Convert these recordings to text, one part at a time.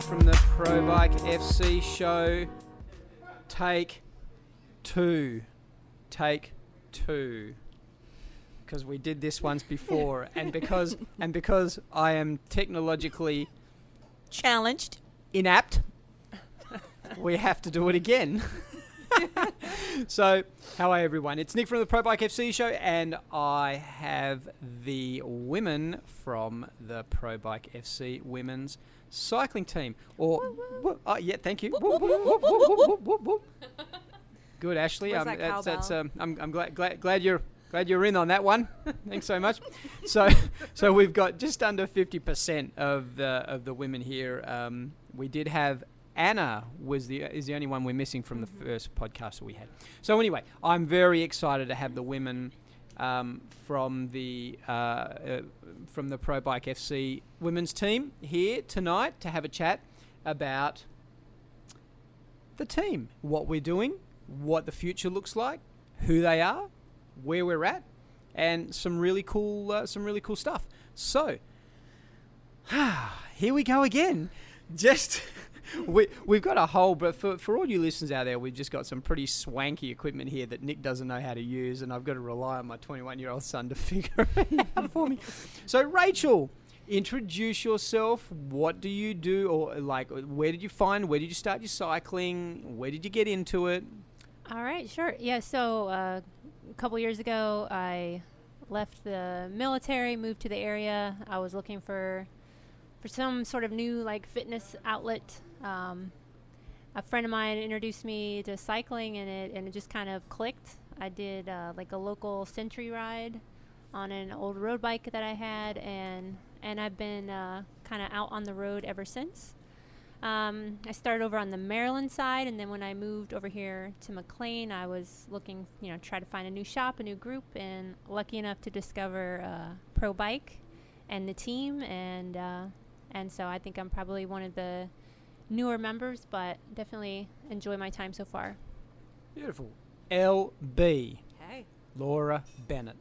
From the Pro Bike FC show. Take two. Take two. Because we did this once before, and because and because I am technologically Challenged. inapt, we have to do it again. so, how are everyone? It's Nick from the Pro Bike FC show, and I have the women from the Pro Bike FC women's cycling team. Or, whoop, oh, yeah, thank you. Good, Ashley. Um, that that's, that's, um, I'm, I'm glad, glad, glad you're glad you're in on that one. Thanks so much. So, so we've got just under 50% of the of the women here. Um, we did have Anna was the is the only one we're missing from the first podcast that we had. So anyway, I'm very excited to have the women um, from the uh, uh, from the Pro Bike FC women's team here tonight to have a chat about the team, what we're doing, what the future looks like, who they are, where we're at, and some really cool uh, some really cool stuff. So, here we go again. Just we we've got a whole, but for for all you listeners out there, we've just got some pretty swanky equipment here that Nick doesn't know how to use, and I've got to rely on my 21 year old son to figure it out for me. So, Rachel. Introduce yourself. What do you do, or like, where did you find? Where did you start your cycling? Where did you get into it? All right, sure. Yeah, so uh, a couple years ago, I left the military, moved to the area. I was looking for for some sort of new like fitness outlet. Um, a friend of mine introduced me to cycling, and it and it just kind of clicked. I did uh, like a local century ride on an old road bike that I had, and and I've been uh, kind of out on the road ever since. Um, I started over on the Maryland side, and then when I moved over here to McLean, I was looking, you know, try to find a new shop, a new group, and lucky enough to discover uh, Pro Bike and the team, and uh, and so I think I'm probably one of the newer members, but definitely enjoy my time so far. Beautiful. LB, Hey. Laura Bennett.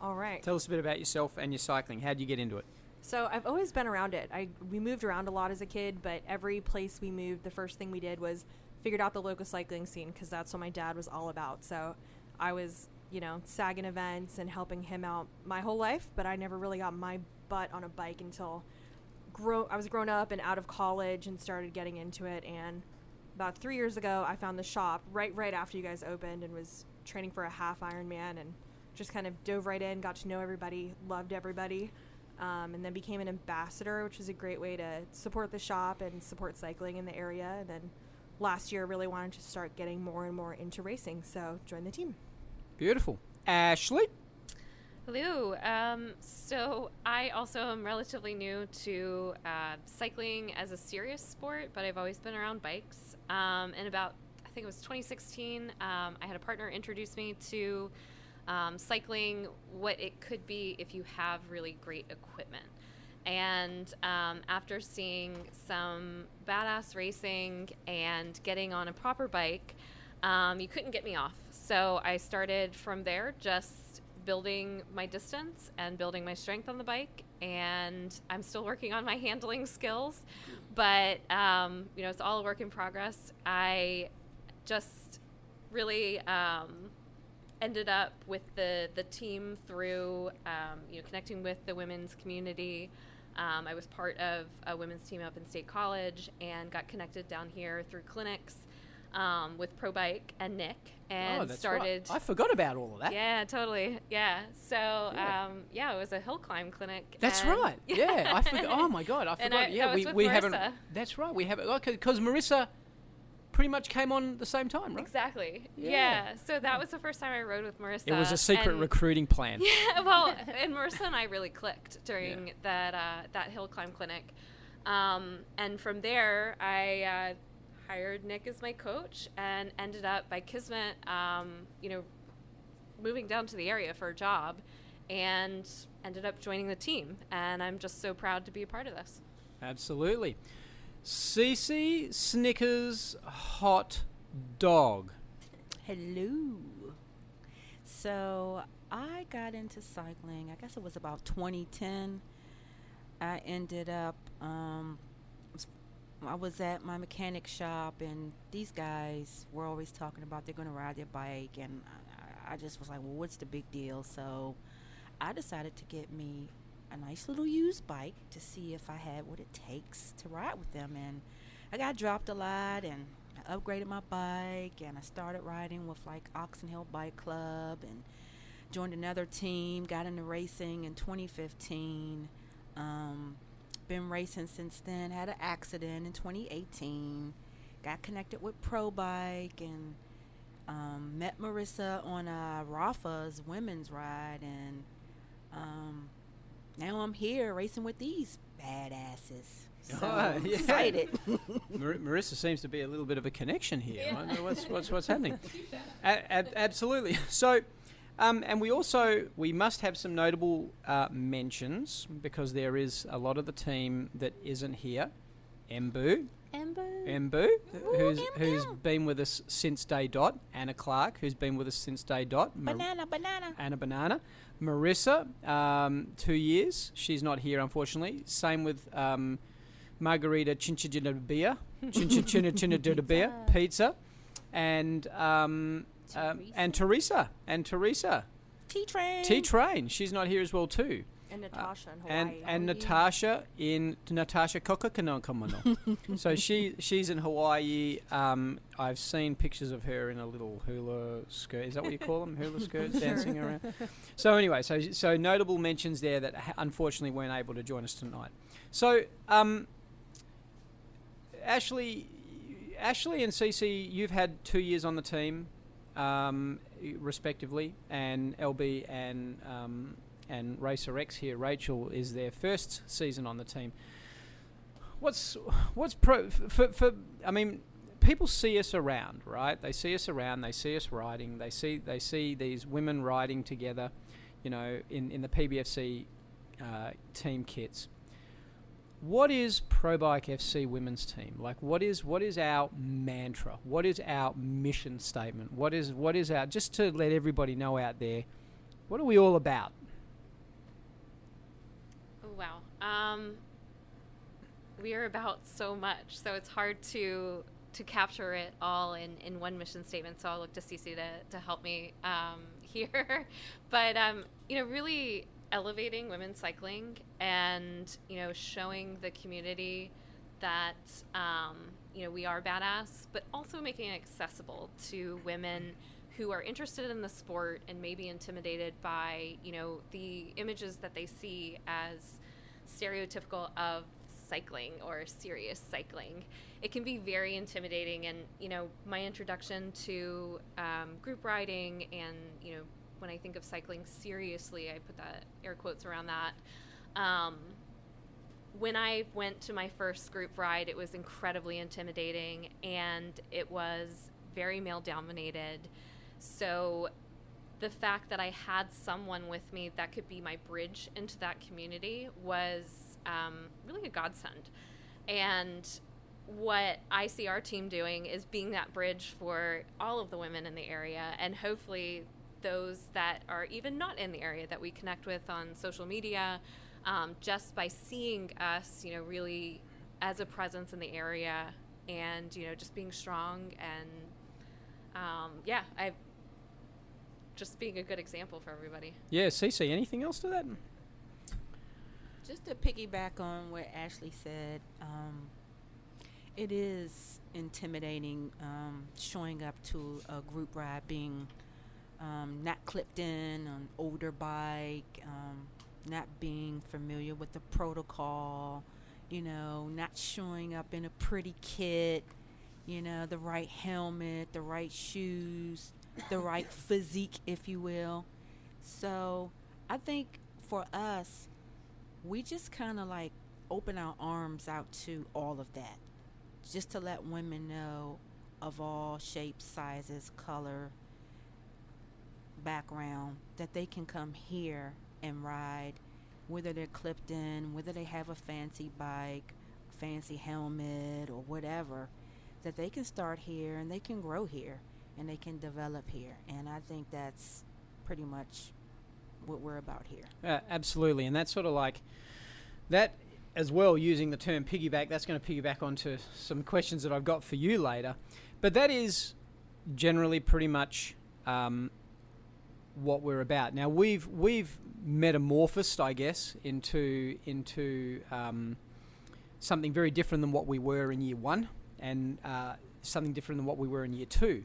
All right. Tell us a bit about yourself and your cycling. How would you get into it? So I've always been around it. I we moved around a lot as a kid, but every place we moved, the first thing we did was figured out the local cycling scene because that's what my dad was all about. So I was, you know, sagging events and helping him out my whole life, but I never really got my butt on a bike until I was grown up and out of college and started getting into it and about 3 years ago I found the shop right right after you guys opened and was training for a half Ironman and just kind of dove right in, got to know everybody, loved everybody um, and then became an ambassador, which is a great way to support the shop and support cycling in the area. And then last year, really wanted to start getting more and more into racing, so joined the team. Beautiful. Ashley? Hello. Um, so I also am relatively new to uh, cycling as a serious sport, but I've always been around bikes. Um, and about, I think it was 2016, um, I had a partner introduce me to um, cycling, what it could be if you have really great equipment. And um, after seeing some badass racing and getting on a proper bike, um, you couldn't get me off. So I started from there, just building my distance and building my strength on the bike. And I'm still working on my handling skills, but um, you know it's all a work in progress. I just really um, ended up with the the team through um, you know connecting with the women's community. Um, I was part of a women's team up in State College and got connected down here through clinics um, with Pro Bike and Nick and oh, that's started. Right. I forgot about all of that. Yeah, totally. Yeah. So, Yeah. um, yeah, it was a hill climb clinic. That's right. Yeah, I forgot. Oh my god, I forgot. I- yeah, I we, we haven't. That's right. We haven't. Okay, because Marissa pretty much came on the same time, right? Exactly. Yeah. Yeah. So that was the first time I rode with Marissa. It was a secret recruiting plan. Yeah, well, and Marissa and I really clicked during Yeah. that uh, that hill climb clinic, um, and from there I uh, hired Nick as my coach and ended up by Kismet, um, you know, moving down to the area for a job, and ended up joining the team. And I'm just so proud to be a part of this. Absolutely. Cece Snickers hot dog. Hello. So I got into cycling. I guess it was about 2010. I ended up um, I was at my mechanic shop, and these guys were always talking about they're going to ride their bike, and I, I just was like, well, what's the big deal? So I decided to get me a nice little used bike to see if I had what it takes to ride with them, and I got dropped a lot, and I upgraded my bike, and I started riding with like Oxon Hill Bike Club, and joined another team, got into racing in 2015. Um, been racing since then. Had an accident in 2018. Got connected with Pro Bike and um, met Marissa on uh, Rapha's women's ride, and um, now I'm here racing with these badasses. So Oh, yeah. excited. Mar- Marissa seems to be a little bit of a connection here. I wonder what's, what's, what's happening? A- ab- absolutely. So, um, and we also we must have some notable uh, mentions because there is a lot of the team that isn't here. Embu, Ember. Embu, who's who's been with us since day dot. Anna Clark, who's been with us since day dot. Mar- banana, banana. Anna Banana. Marissa, um, two years. She's not here, unfortunately. Same with um, Margarita Chinchidinabia, Chinchidinabia pizza, and um, um, and Teresa and Teresa T train. T Train. She's not here as well too. And Natasha in Hawaii. And and Natasha in Natasha Kokokonokomono. so she she's in Hawaii. Um, I've seen pictures of her in a little hula skirt. Is that what you call them? Hula skirts dancing around. So anyway, so so notable mentions there that ha- unfortunately weren't able to join us tonight. So um, Ashley, Ashley and Cece, you've had two years on the team, um, respectively, and LB and um, and Racer X here. Rachel is their first season on the team. What's what's pro for, for I mean, people see us around, right? They see us around. They see us riding. They see they see these women riding together, you know, in in the PBFC uh, team kits. What is Pro Bike FC women's team like? What is what is our mantra? What is our mission statement? What is what is our just to let everybody know out there? What are we all about? Oh, wow. Um, we are about so much, so it's hard to to capture it all in, in one mission statement. So I'll look to Cece to, to help me um, here. but um, you know, really elevating women's cycling and you know showing the community that um, you know we are badass, but also making it accessible to women who are interested in the sport and maybe intimidated by you know the images that they see as stereotypical of cycling or serious cycling. It can be very intimidating and you know my introduction to um, group riding and you know when i think of cycling seriously i put that air quotes around that um, when I went to my first group ride, it was incredibly intimidating and it was very male dominated. So the fact that I had someone with me that could be my bridge into that community was um, really a godsend. And what I see our team doing is being that bridge for all of the women in the area and hopefully those that are even not in the area that we connect with on social media um, just by seeing us, you know, really as a presence in the area and, you know, just being strong and, um, yeah, I just being a good example for everybody. Yeah, Cece, anything else to that? Just to piggyback on what Ashley said, um, it is intimidating um, showing up to a group ride, being um, not clipped in on older bike, um, not being familiar with the protocol, you know, not showing up in a pretty kit, you know, the right helmet, the right shoes, the right physique, if you will. So I think for us, we just kind of like open our arms out to all of that, just to let women know of all shapes, sizes, color, background that they can come here and ride, whether they're clipped in, whether they have a fancy bike, fancy helmet, or whatever, that they can start here and they can grow here and they can develop here. And I think that's pretty much what we're about here. Uh, absolutely, and that's sort of like that. as well, using the term piggyback, that's going to piggyback onto some questions that I've got for you later. But that is generally pretty much um, what we're about. Now we've we've metamorphosed, I guess, into into um, something very different than what we were in year one, and uh, something different than what we were in year two.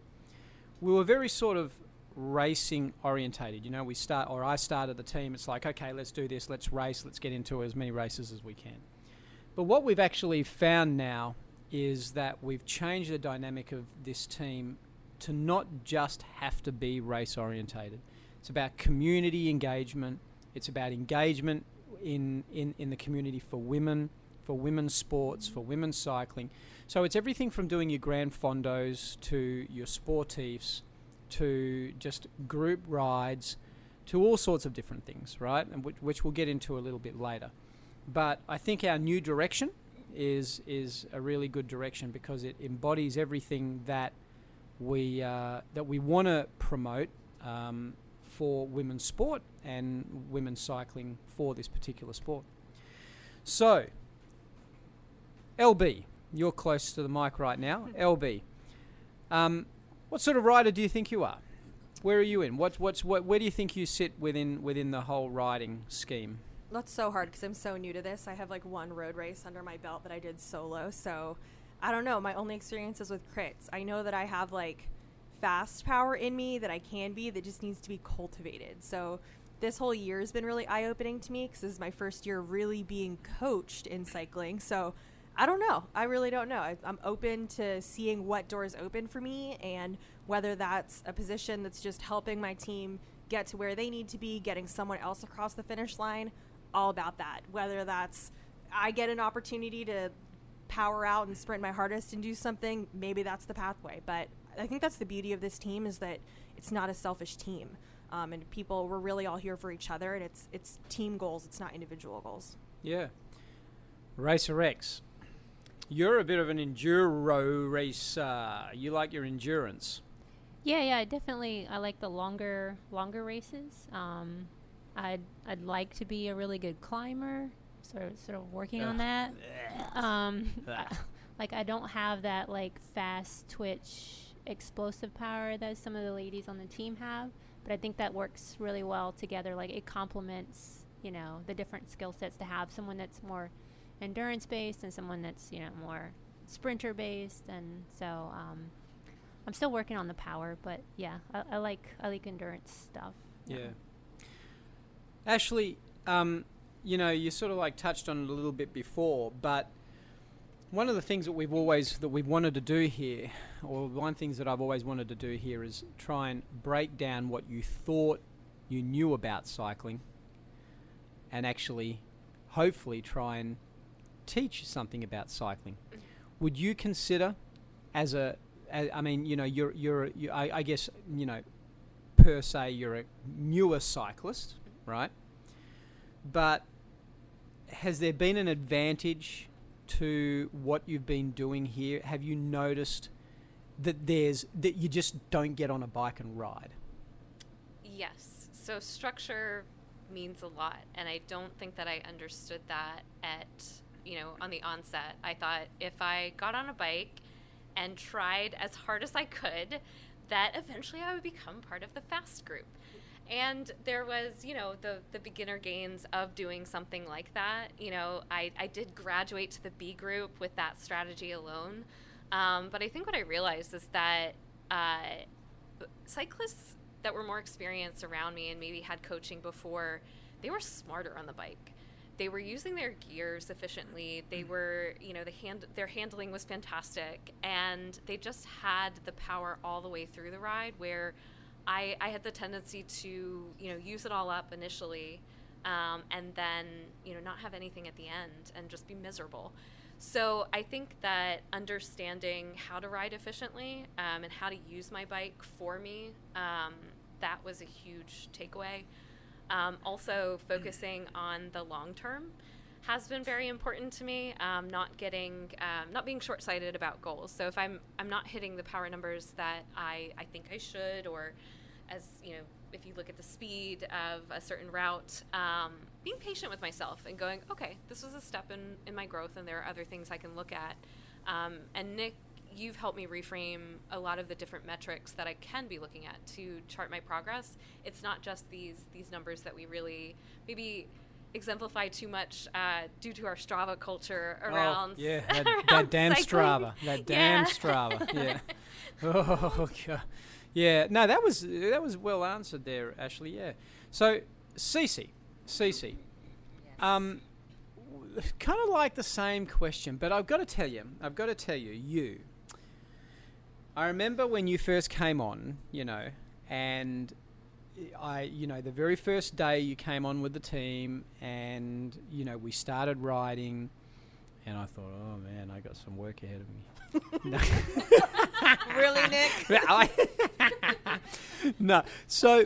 We were very sort of racing orientated. You know, we start or I started the team. It's like, okay, let's do this. Let's race. Let's get into as many races as we can. But what we've actually found now is that we've changed the dynamic of this team to not just have to be race orientated. It's about community engagement. It's about engagement in, in, in the community for women, for women's sports, for women's cycling. So it's everything from doing your gran fondos to your sportifs to just group rides to all sorts of different things, right? And which, which we'll get into a little bit later. But I think our new direction is is a really good direction because it embodies everything that we uh, that we want to promote um, for women's sport and women's cycling for this particular sport. So, LB, you're close to the mic right now. LB, um, what sort of rider do you think you are? Where are you in? What's what's what? Where do you think you sit within within the whole riding scheme? That's so hard because I'm so new to this. I have like one road race under my belt that I did solo. So I don't know. My only experience is with crits. I know that I have like fast power in me that I can be that just needs to be cultivated. So this whole year has been really eye opening to me because this is my first year really being coached in cycling. So I don't know. I really don't know. I, I'm open to seeing what doors open for me and whether that's a position that's just helping my team get to where they need to be, getting someone else across the finish line, all about that. Whether that's I get an opportunity to power out and sprint my hardest and do something, maybe that's the pathway. But I think that's the beauty of this team is that it's not a selfish team. Um, and people, we're really all here for each other, and it's it's team goals. It's not individual goals. Yeah. Racer X, you're a bit of an enduro racer. You like your endurance. Yeah, yeah, definitely. I like the longer, longer races. Um, I'd, I'd like to be a really good climber. Sort of, sort of working on that. Um, like I don't have that like fast twitch, explosive power that some of the ladies on the team have. But I think that works really well together. Like it complements, you know, the different skill sets to have someone that's more endurance based and someone that's you know more sprinter based. And so um, I'm still working on the power, but yeah, I, I like I like endurance stuff. Yeah. Ashley, um, you know, you sort of like touched on it a little bit before, but one of the things that we've always that we've wanted to do here, or one of the things that I've always wanted to do here is try and break down what you thought you knew about cycling and actually hopefully try and teach something about cycling. Mm-hmm. Would you consider as a a- I mean, you know, you're you're you, I, I guess you know, per se, you're a newer cyclist, mm-hmm. right? But has there been an advantage to what you've been doing here? Have you noticed that there's that you just don't get on a bike and ride? Yes. So structure means a lot, and I don't think that I understood that at you know on the onset. I thought if I got on a bike and tried as hard as I could, that eventually I would become part of the fast group. And there was, you know, the, the beginner gains of doing something like that. You know, I, I did graduate to the B group with that strategy alone. Um, but I think what I realized is that uh, cyclists that were more experienced around me and maybe had coaching before, they were smarter on the bike. They were using their gears efficiently. They were, you know, the hand their handling was fantastic, and they just had the power all the way through the ride. Where I, I had the tendency to, you know, use it all up initially, um, and then, you know, not have anything at the end and just be miserable. So I think that understanding how to ride efficiently um, and how to use my bike for me, um, that was a huge takeaway. Um, also, focusing on the long term has been very important to me. Um, not getting, um, not being short sighted about goals. So if I'm I'm not hitting the power numbers that I I think I should, or as you know, if you look at the speed of a certain route, um, being patient with myself and going, okay, this was a step in, in my growth, and there are other things I can look at. Um, and Nick, you've helped me reframe a lot of the different metrics that I can be looking at to chart my progress. It's not just these these numbers that we really maybe exemplify too much uh, due to our Strava culture around. Oh, yeah, that, around that damn cycling. Strava. That damn Yeah. Strava. Yeah. Oh god. Yeah. No, that was that was well answered there, Ashley. Yeah. So, Cece, Cece, um, kind of like the same question, but I've got to tell you, I've got to tell you, you. I remember when you first came on, you know, and I, you know, the very first day you came on with the team, and you know, we started riding, and I thought, oh man, I got some work ahead of me. Really, Nick? No. So,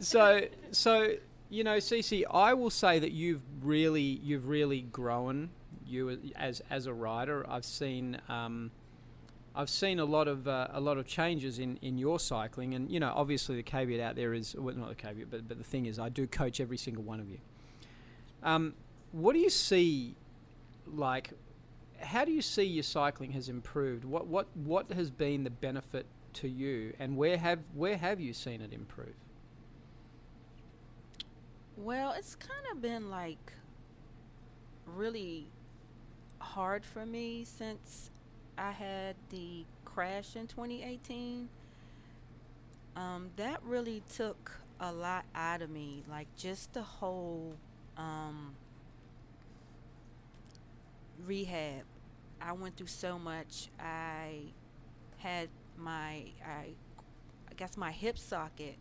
so, so, you know, Cece, I will say that you've really, you've really grown. You as as a rider, I've seen, um, I've seen a lot of uh, a lot of changes in in your cycling, and you know, obviously the caveat out there is well, not the caveat, but but the thing is, I do coach every single one of you. Um, what do you see, like? How do you see your cycling has improved? What what what has been the benefit to you, and where have where have you seen it improve? Well, it's kind of been like really hard for me since I had the crash in 2018. Um, that really took a lot out of me, like just the whole um, rehab. I went through so much. I had my I, I guess my hip socket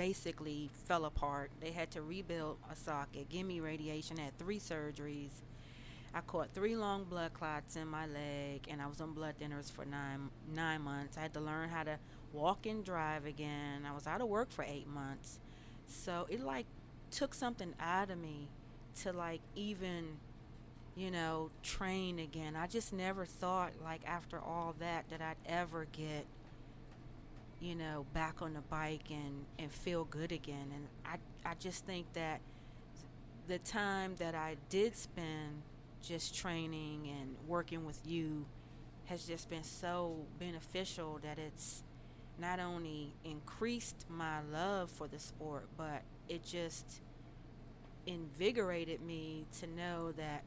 basically fell apart. They had to rebuild a socket, give me radiation, had three surgeries. I caught three long blood clots in my leg, and I was on blood thinners for nine nine months. I had to learn how to walk and drive again. I was out of work for eight months, so it like took something out of me to like even, you know, train again. I just never thought like after all that that I'd ever get you know, back on the bike and, and feel good again. And I, I just think that the time that I did spend just training and working with you has just been so beneficial that it's not only increased my love for the sport, but it just invigorated me to know that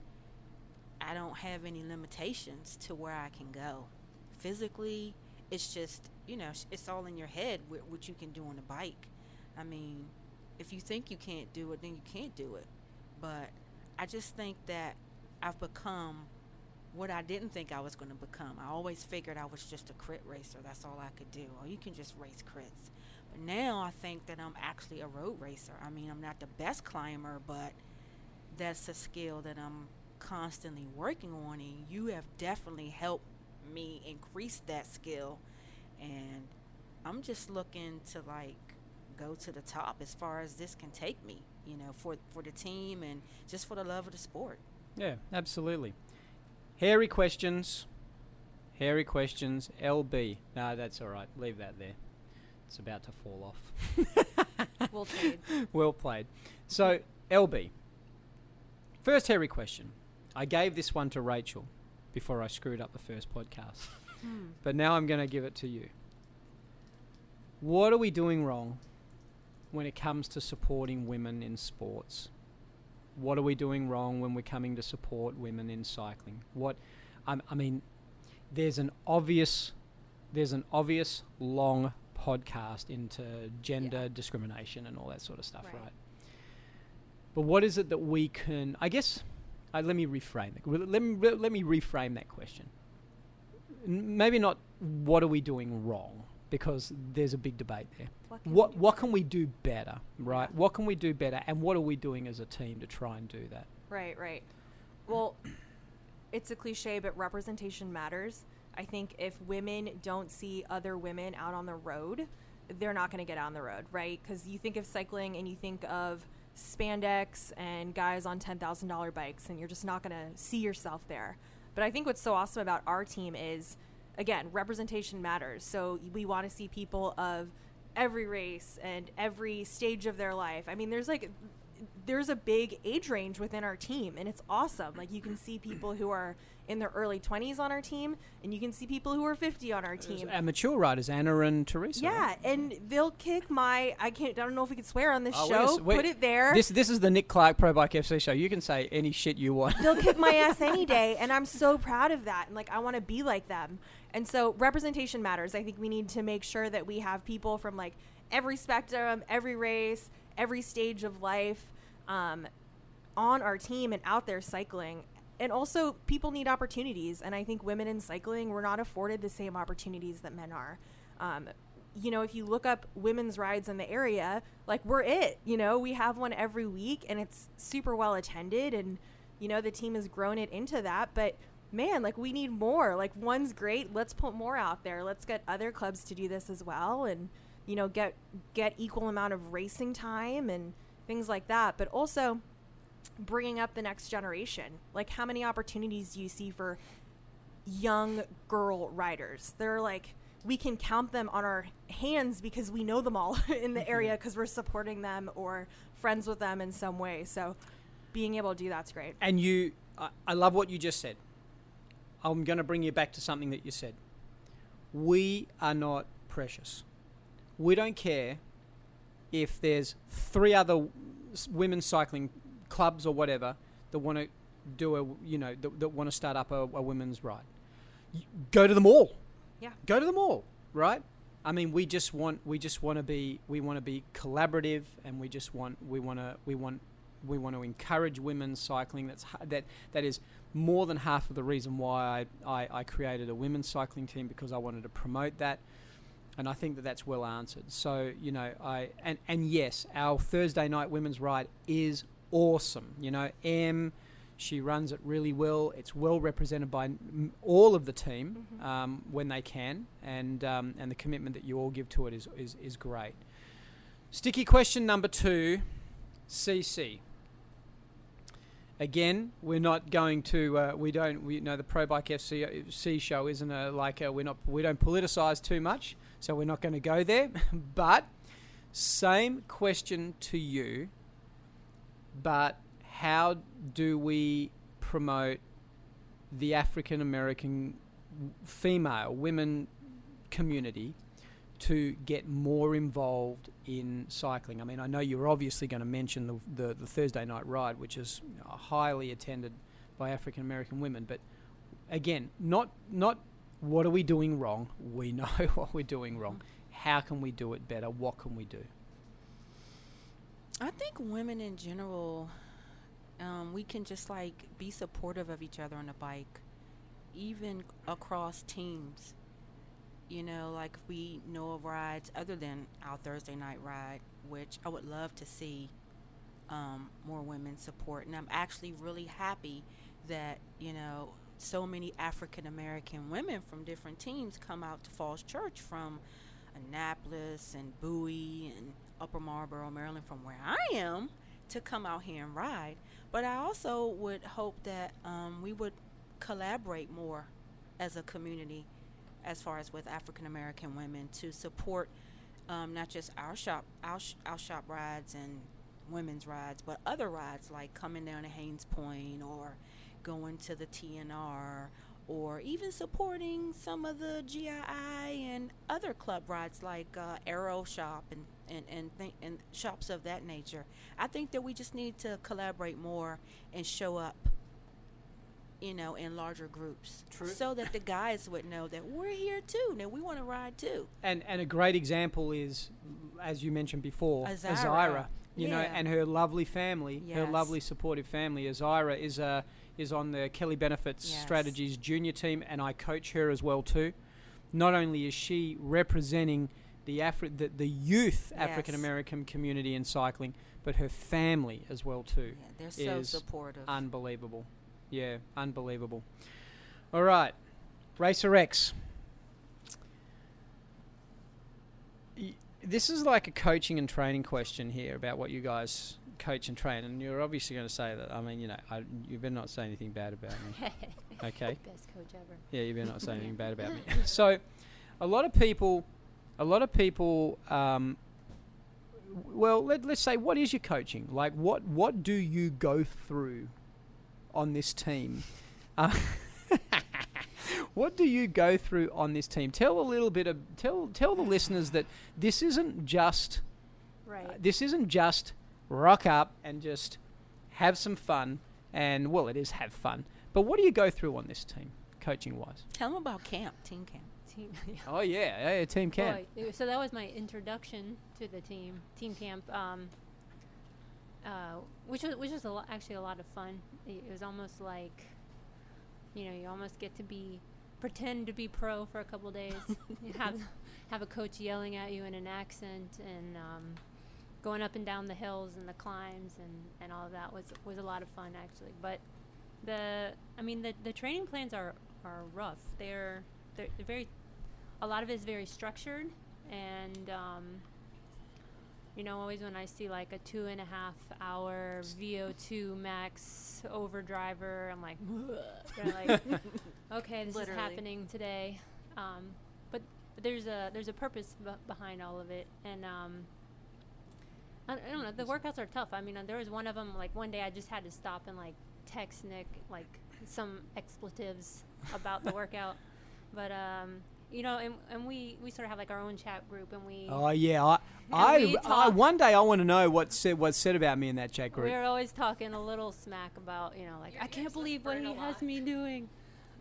I don't have any limitations to where I can go. Physically, it's just, you know, it's all in your head what, you can do on a bike. I mean, if you think you can't do it, then you can't do it. But I just think that I've become what I didn't think I was going to become. I always figured I was just a crit racer. That's all I could do. Or you can just race crits. But now I think that I'm actually a road racer. I mean, I'm not the best climber, but that's a skill that I'm constantly working on. And you have definitely helped me increase that skill. And I'm just looking to like go to the top as far as this can take me, you know, for for the team and just for the love of the sport. Yeah, absolutely. Hairy questions. Hairy questions. LB. No, that's all right. Leave that there. It's about to fall off. We'll trade. well played. So, LB. First hairy question. I gave this one to Rachel before I screwed up the first podcast. Hmm. But now I'm going to give it to you. What are we doing wrong when it comes to supporting women in sports? What are we doing wrong when we're coming to support women in cycling? What, I, I mean, there's an obvious, there's an obvious long podcast into gender discrimination and all that sort of stuff, Right. right? But what is it that we can? I guess. Uh, let me reframe it. Let me let me reframe that question. Maybe not. What are we doing wrong? Because there's a big debate there. What can What what can we do better, right? What can we do better, and what are we doing as a team to try and do that? Right, right. Well, it's a cliche, but representation matters. I think if women don't see other women out on the road, they're not going to get on the road, right? Because you think of cycling and you think of spandex and guys on $10,000 bikes, and you're just not going to see yourself there. But I think what's so awesome about our team is, again, representation matters. So we want to see people of every race and every stage of their life. I mean, there's like there's a big age range within our team, and it's awesome. Like you can see people who are in their early 20s on our team, and you can see people who are 50 on our team. Our mature riders, Anna and Teresa. Yeah, and they'll kick my. I can't. I don't know if we can swear on this Oh, wait show. s- wait. Put it there. This this is the Nick Clark Pro Bike FC show. You can say any shit you want. they'll kick my ass any day and i'm so proud of that and like i want to be like them and so representation matters i think we need to make sure that we have people from like every spectrum every race every stage of life um, on our team and out there cycling. And also people need opportunities. And i think women in cycling we're not afforded the same opportunities that men are. Um, you know if you look up women's rides in the area like we're it you know? We have one every week and it's super well attended and you know the team has grown it into that. But man like we need more. Like one's great. Let's put more out there. Let's get other clubs to do this as well and you know get get equal amount of racing time and things like that but also bringing up the next generation like how many opportunities do you see for young girl riders they're like we can count them on our hands because we know them all in the mm-hmm. area because we're supporting them or friends with them in some way so being able to do that's great And you, I, I love what you just said. I'm going to bring you back to something that you said. We are not precious. We don't care if there's three other women's cycling clubs or whatever that want to do a, you know, that, that want to start up a, a women's ride. Go to them all. Yeah. Go to them all, right? I mean, we just want we just want to be we want to be collaborative, and we just want we want to we want we want to encourage women's cycling. That's that that is more than half of the reason why I, I, I created a women's cycling team because I wanted to promote that, and I think that that's well answered. So you know, I and and yes, our Thursday night women's ride is awesome. You know, M. She runs it really well. It's well represented by m- all of the team um, when they can, and um, and the commitment that you all give to it is, is, is great. Sticky question number two, CC. Again, we're not going to. Uh, we don't. We know the Pro Bike FC C show isn't a like a, we're not. We don't politicize too much, so we're not going to go there. but same question to you. But how do we promote the African American female women community to get more involved in cycling. I mean, I know you're obviously going to mention the, the, the Thursday night ride, which is highly attended by African American women, but again, not not what are we doing wrong? We know what we're doing wrong. How can we do it better? What can we do? I think women in general, um, we can just like be supportive of each other on the bike, even across teams. You know, like if we know of rides other than our Thursday night ride, which I would love to see um, more women support. And I'm actually really happy that, you know, so many African American women from different teams come out to Falls Church from Annapolis and Bowie and Upper Marlboro, Maryland, from where I am, to come out here and ride. But I also would hope that um, we would collaborate more as a community, as far as with African American women, to support um, not just our shop, our, sh- our shop rides and women's rides, but other rides like coming down to Hains Point or going to the TNR or even supporting some of the GII and other club rides like uh, Aero Shop and and and, th- and shops of that nature. I think that we just need to collaborate more and show up, you know, in larger groups, True. so that the guys would know that we're here too. Now we want to ride too. And and a great example is, as you mentioned before, Azira. Azira. You know, and her lovely family, her lovely supportive family. Azira is a is on the Kelly Benefits Yes. Strategies junior team, and I coach her as well too. Not only is she representing the Afri- the, the youth Yes. African American community in cycling, but her family as well too. Yeah, they're so supportive. Unbelievable. Yeah, unbelievable. All right, Racer X. This is like a coaching and training question here about what you guys coach and train, and you're obviously going to say that. I mean, you know, I, you better not say anything bad about me. Okay. Best coach ever. Yeah, you better not say anything bad about me. So, a lot of people, a lot of people um, well, let, let's say, what is your coaching? Like, what what do you go through on this team? Uh, what do you go through on this team? Tell a little bit of tell tell the listeners that this isn't just Right. this isn't just rock up and just have some fun. And well, it is have fun. But what do you go through on this team, coaching wise? Tell them about camp, team camp. Team, yeah. Oh yeah, yeah, team camp. Boy, so that was my introduction to the team, team camp, um, uh, which was which was a lo- actually a lot of fun. It, it was almost like, you know, you almost get to be pretend to be pro for a couple days. you have have a coach yelling at you in an accent and um, going up and down the hills and the climbs and, and all of that was was a lot of fun actually. But the I mean the the training plans are are rough. They're they're, they're very a lot of it is very structured and um, you know always when i see like a two and a half hour vo2 max overdriver i'm like like okay this Literally. is happening today um, but, but there's a there's a purpose b- behind all of it and um, I, I don't know the workouts are tough. I mean uh, there was one of them like one day i just had to stop and like text nick like some expletives about the workout. But um you know and, and we we sort of have like our own chat group and we Oh yeah, I, I, I one day I want to know what said what's said about me in that chat group. we're always talking a little smack about you know like i can't believe what he has me doing.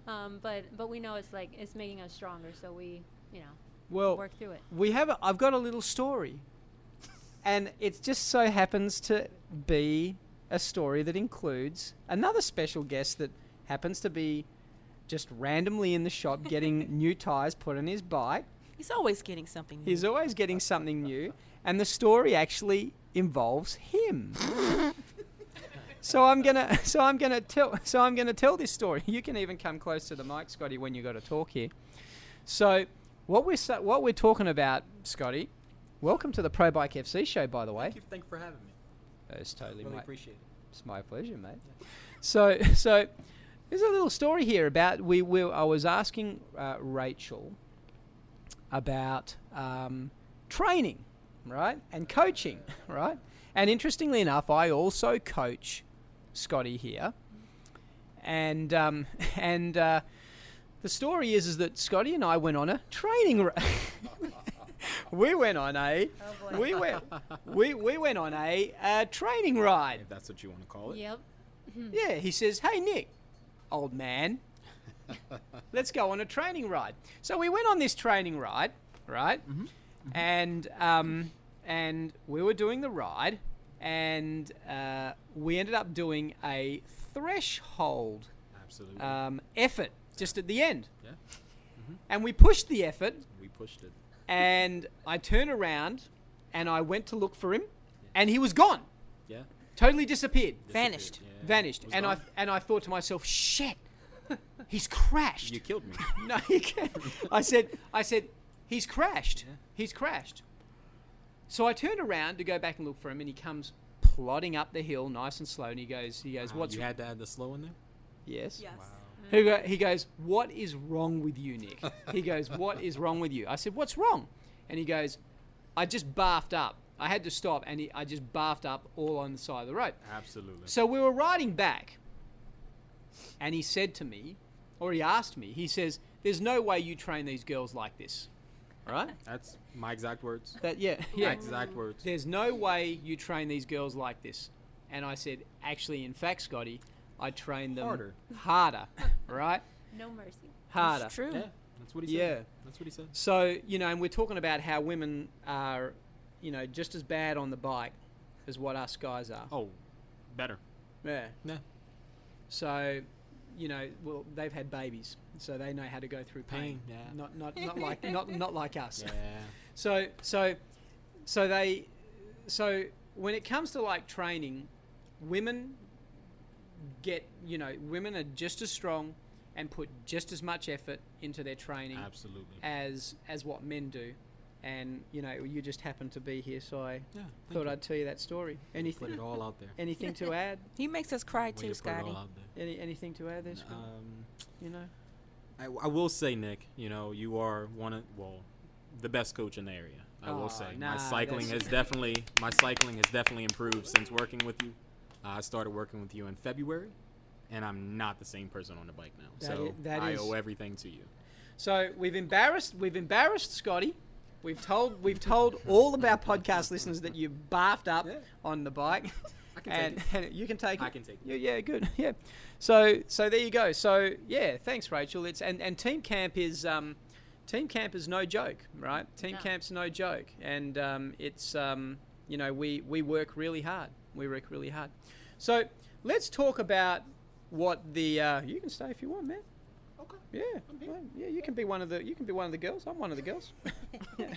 Um but but we know it's like it's making us stronger so we you know Well, work through it. we have. A, I've got a little story, and it just so happens to be a story that includes another special guest that happens to be just randomly in the shop getting new tires put on his bike. He's always getting something. New. He's always getting something new, and the story actually involves him. so I'm gonna, so I'm gonna tell, so I'm gonna tell this story. You can even come close to the mic, Scotty, when you got to talk here. So what we're what we're talking about, Scotty. Welcome to the Pro Bike FC show, by the way. Thank you, thank you for having me. It's totally Really my, appreciate it. it's my pleasure, mate. So, so there's a little story here about we will. I was asking uh, Rachel about um, training, right, and coaching, right. And interestingly enough, I also coach Scotty here, and um, and uh, the story is is that Scotty and I went on a training. Ra- we went on a we went we, we went on a, uh training ride. If that's what you want to call it. yep Yeah, he says, "Hey Nick, old man, let's go on a training ride." So we went on this training ride, right? And um, and we were doing the ride, and uh, we ended up doing a threshold Absolutely. um, effort just at the end, yeah. and we pushed the effort, We pushed it. And I turned around, and I went to look for him, and he was gone, Yeah. totally disappeared. Vanished. Yeah. vanished, Was and I and I thought to myself, "Shit, he's crashed." You killed me. no, you can't. I said, I said, he's crashed. Yeah. He's crashed. So I turned around to go back and look for him, and he comes plodding up the hill, nice and slow, and he goes, he goes, Wow, what's you had to add the slow in there? yes? Yes. He, go, he goes, what is wrong with you, Nick? he goes, what is wrong with you? I said, what's wrong? And he goes, I just barfed up. I had to stop, and he, I just barfed up all on the side of the road. Absolutely. So we were riding back, and he said to me, or he asked me, he says, "There's no way you train these girls like this, right?" That's my exact words. That yeah, My yeah. exact words. There's no way you train these girls like this, and I said, "Actually, in fact, Scotty, I train them Harder. harder, right? no mercy Harder." It's true. Yeah. That's what he said. Yeah. That's what he said. So you know, and we're talking about how women are, you know, just as bad on the bike as what us guys are. Oh, better. Yeah. Yeah. So, you know, well, they've had babies, so they know how to go through pain. Pain, yeah. Not not not like not not like us. Yeah. So so so they so when it comes to like training, women get you know women are just as strong and put just as much effort into their training Absolutely. as as what men do. And you know, you just happened to be here, so I Yeah. thought you. I'd tell you that story. anything Put Anything it all out there. anything to add? He makes us cry Way too, to Scotty. all out there. Any anything to add there, Scott? Um, you know? I, I will say, Nick, you know, you are one of well, the best coach in the area. I Oh, will say nah, my cycling has definitely my cycling has definitely improved since working with you. Uh, I started working with you in February, and I'm not the same person on the bike now. That so i- that I is- owe everything to you. So we've embarrassed we've embarrassed Scotty. We've told we've told all of our podcast listeners that you barfed up Yeah. on the bike. I can and, take it. and you can take it. I can take it. Yeah, yeah, good. Yeah. So so there you go. So yeah, thanks Rachel. It's and, and team camp is um, team camp is no joke, right? Team No. camp's no joke, and um, it's um, you know we we work really hard. We work really hard. So let's talk about what the uh, you can stay if you want, man. Okay. Yeah, well, yeah. You can be one of the you can be one of the girls. I'm one of the girls.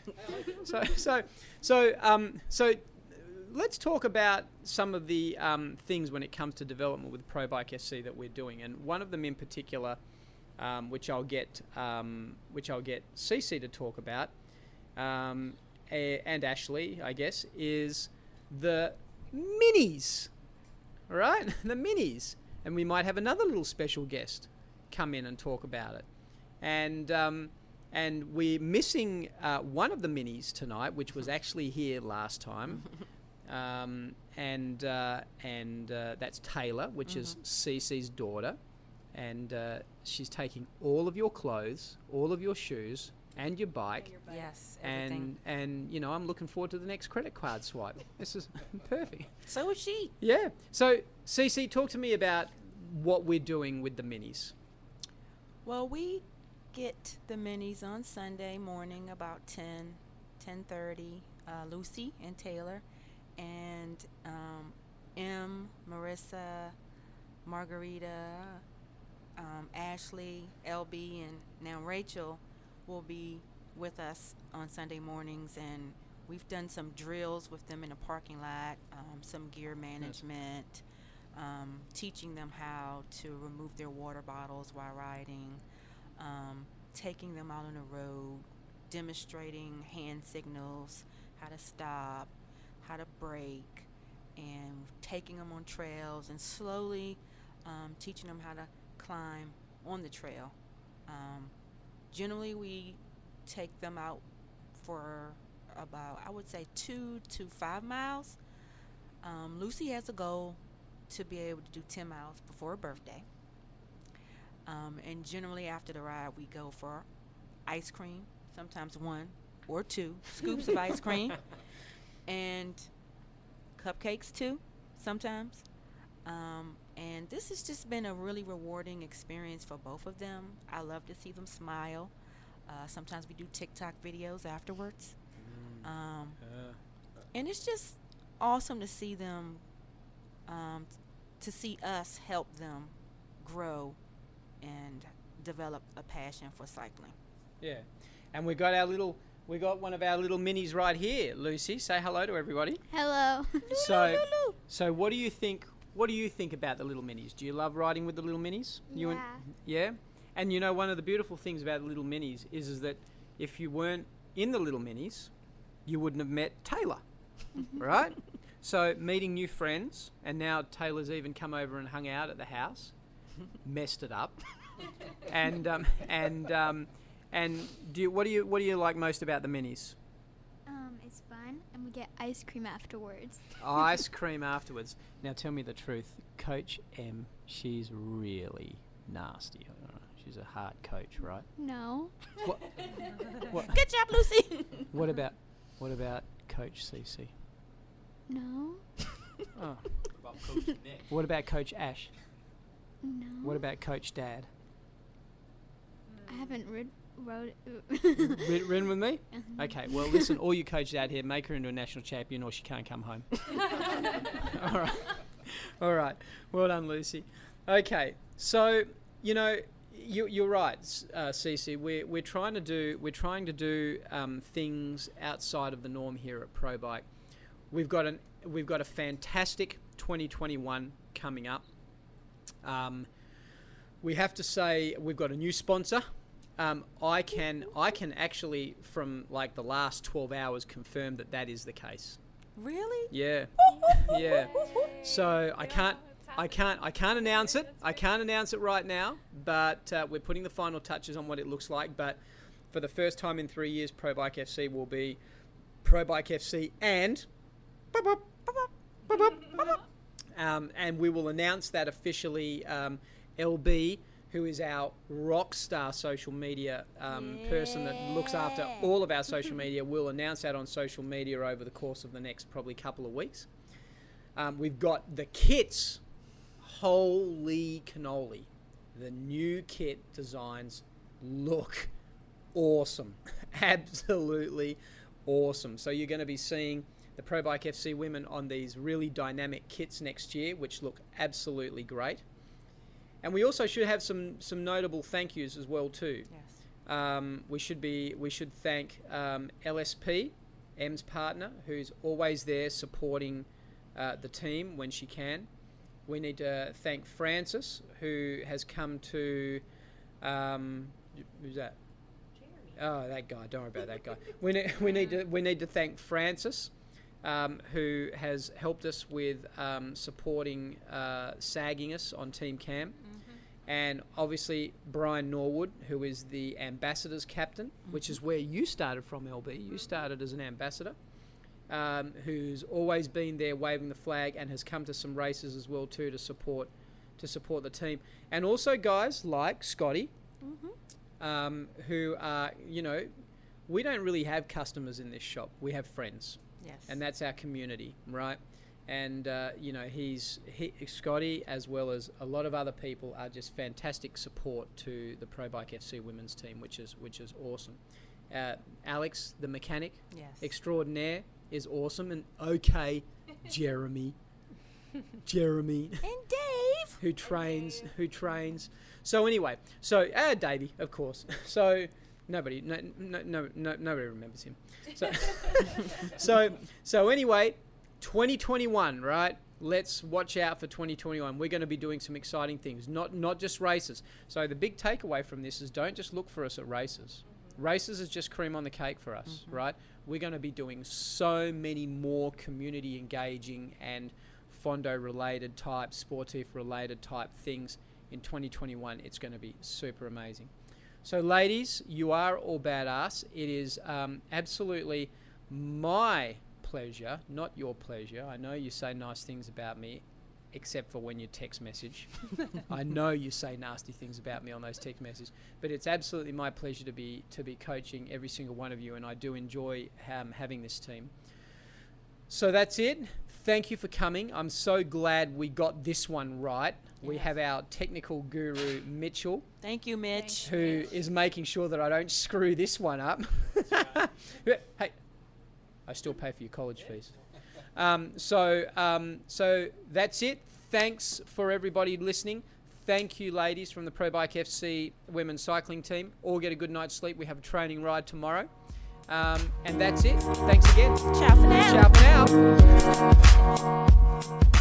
So so so um so let's talk about some of the um, things when it comes to development with Pro Bike FC that we're doing, and one of them in particular, um, which I'll get um, which I'll get CC to talk about, um, and Ashley, I guess, is the minis. All right, the minis, and we might have another little special guest come in and talk about it, and. Um, and we're missing uh, one of the minis tonight, which was actually here last time, um, and uh, and uh, that's Taylor, which is Cece's daughter, and uh, she's taking all of your clothes, all of your shoes, and your bike, Yes, everything. and and you know I'm looking forward to the next credit card swipe. this is perfect. so is she. Yeah. So Cece, talk to me about what we're doing with the minis. Well, we get the minis on Sunday morning about 10, 10.30. Uh, Lucy and Taylor and um, M, Marissa, Margarita, um, Ashley, LB, and now Rachel will be with us on Sunday mornings. And we've done some drills with them in the parking lot, um, some gear management, um, teaching them how to remove their water bottles while riding um, taking them out on the road, demonstrating hand signals, how to stop, how to brake, and taking them on trails and slowly um, teaching them how to climb on the trail. Generally, we take them out for about, I would say, two to five miles. Um, Lucy has a goal to be able to do 10 miles before her birthday. Um, and generally after the ride, we go for ice cream, sometimes one or two scoops of ice cream, and cupcakes too, sometimes. Um, and this has just been a really rewarding experience for both of them. I love to see them smile. Uh, sometimes we do TikTok videos afterwards. Um, and it's just awesome to see them, um, to see us help them grow and develop a passion for cycling. Yeah. And we got our little we got one of our little minis right here. Lucy, say hello to everybody. Hello. So so what do you think what do you think about the little minis? Do you love riding with the little minis? You and, yeah. And you know one of the beautiful things about the little minis is is that if you weren't in the little minis, you wouldn't have met Taylor. right? So meeting new friends and now Taylor's even come over and hung out at the house. Messed it up. and um, and um, and do you, what do you what do you like most about the minis? Um, it's fun, and we get ice cream afterwards. Ice cream afterwards. Now tell me the truth, Coach M. She's really nasty. She's a hard coach, right? No. What? what? Good job, Lucy. What about what about Coach CC? No. Oh. About Coach Nick. What about Coach Ash? No. What about Coach Dad? I haven't rid- rode. Rid- Ridden with me? Uh-huh. Okay. Well, listen, all you coaches out here, make her into a national champion, or she can't come home. all right. All right. Well done, Lucy. Okay. So you know, you, you're right, uh, Cece. We're, we're trying to do we're trying to do um, things outside of the norm here at Pro Bike. We've got an we've got a fantastic 2021 coming up. Um, we have to say we've got a new sponsor. Um, I can I can actually from like the last 12 hours confirm that that is the case. really? Yeah, yeah. So I can't I can't I can't announce it. I can't announce it right now, but uh, we're putting the final touches on what it looks like. But for the first time in three years, Pro Bike FC will be Pro Bike FC and um, and we will announce that officially. Um, LB, who is our rock star social media um, person that looks after all of our social media, We'll announce that on social media over the course of the next probably couple of weeks. Um, we've got the kits. Holy cannoli. The new kit designs look awesome. Absolutely awesome. So you're going to be seeing the Pro Bike FC women on these really dynamic kits next year, which look absolutely great. And we also should have some some notable thank yous as well too. Yes. Um, we should be we should thank um, LSP, M's partner, who's always there supporting uh, the team when she can. We need to thank Francis, who has come to. Um, who's that? Oh, that guy. Don't worry about that guy. We need, we need to we need to thank Francis, um, who has helped us with um, supporting uh, sagging us on Team Cam, and obviously Brian Norwood, who is the ambassadors captain, which is where you started from, LB. You started as an ambassador, um, who's always been there waving the flag and has come to some races as well too to support to support the team, and also guys like Scotty um, who are, you know, we don't really have customers in this shop. We have friends, Yes. and that's our community, right? And uh, you know, he's he, Scotty, as well as a lot of other people, are just fantastic support to the Pro Bike FC women's team, which is which is awesome. Uh, Alex, the mechanic yes. extraordinaire, is awesome, and okay, Jeremy, Jeremy. And Dave. who trains who trains. So anyway so uh, davey of course. So nobody no, no, no, no nobody remembers him. So so so anyway 2021 right? Let's watch out for 2021 we're going to be doing some exciting things not not just races. So the big takeaway from this is don't just look for us at races. Races is just cream on the cake for us right? We're going to be doing so many more community engaging and fondo related type sportive related type things in 2021 it's going to be super amazing. So ladies you are all badass. It is um, absolutely my pleasure not your pleasure i know you say nice things about me except for when you text message i know you say nasty things about me on those text messages but it's absolutely my pleasure to be to be coaching every single one of you and i do enjoy um, having this team so that's it. Thank you for coming. I'm so glad we got this one right. We have our technical guru, Mitchell, Thank you, Mitch. who is making sure that I don't screw this one up. hey, I still pay for your college fees. Um, so, um, so that's it. Thanks for everybody listening. Thank you, ladies from the Pro Bike FC women's cycling team. All get a good night's sleep. We have a training ride tomorrow. Um, and that's it. Thanks again. Ciao for now. Ciao for now.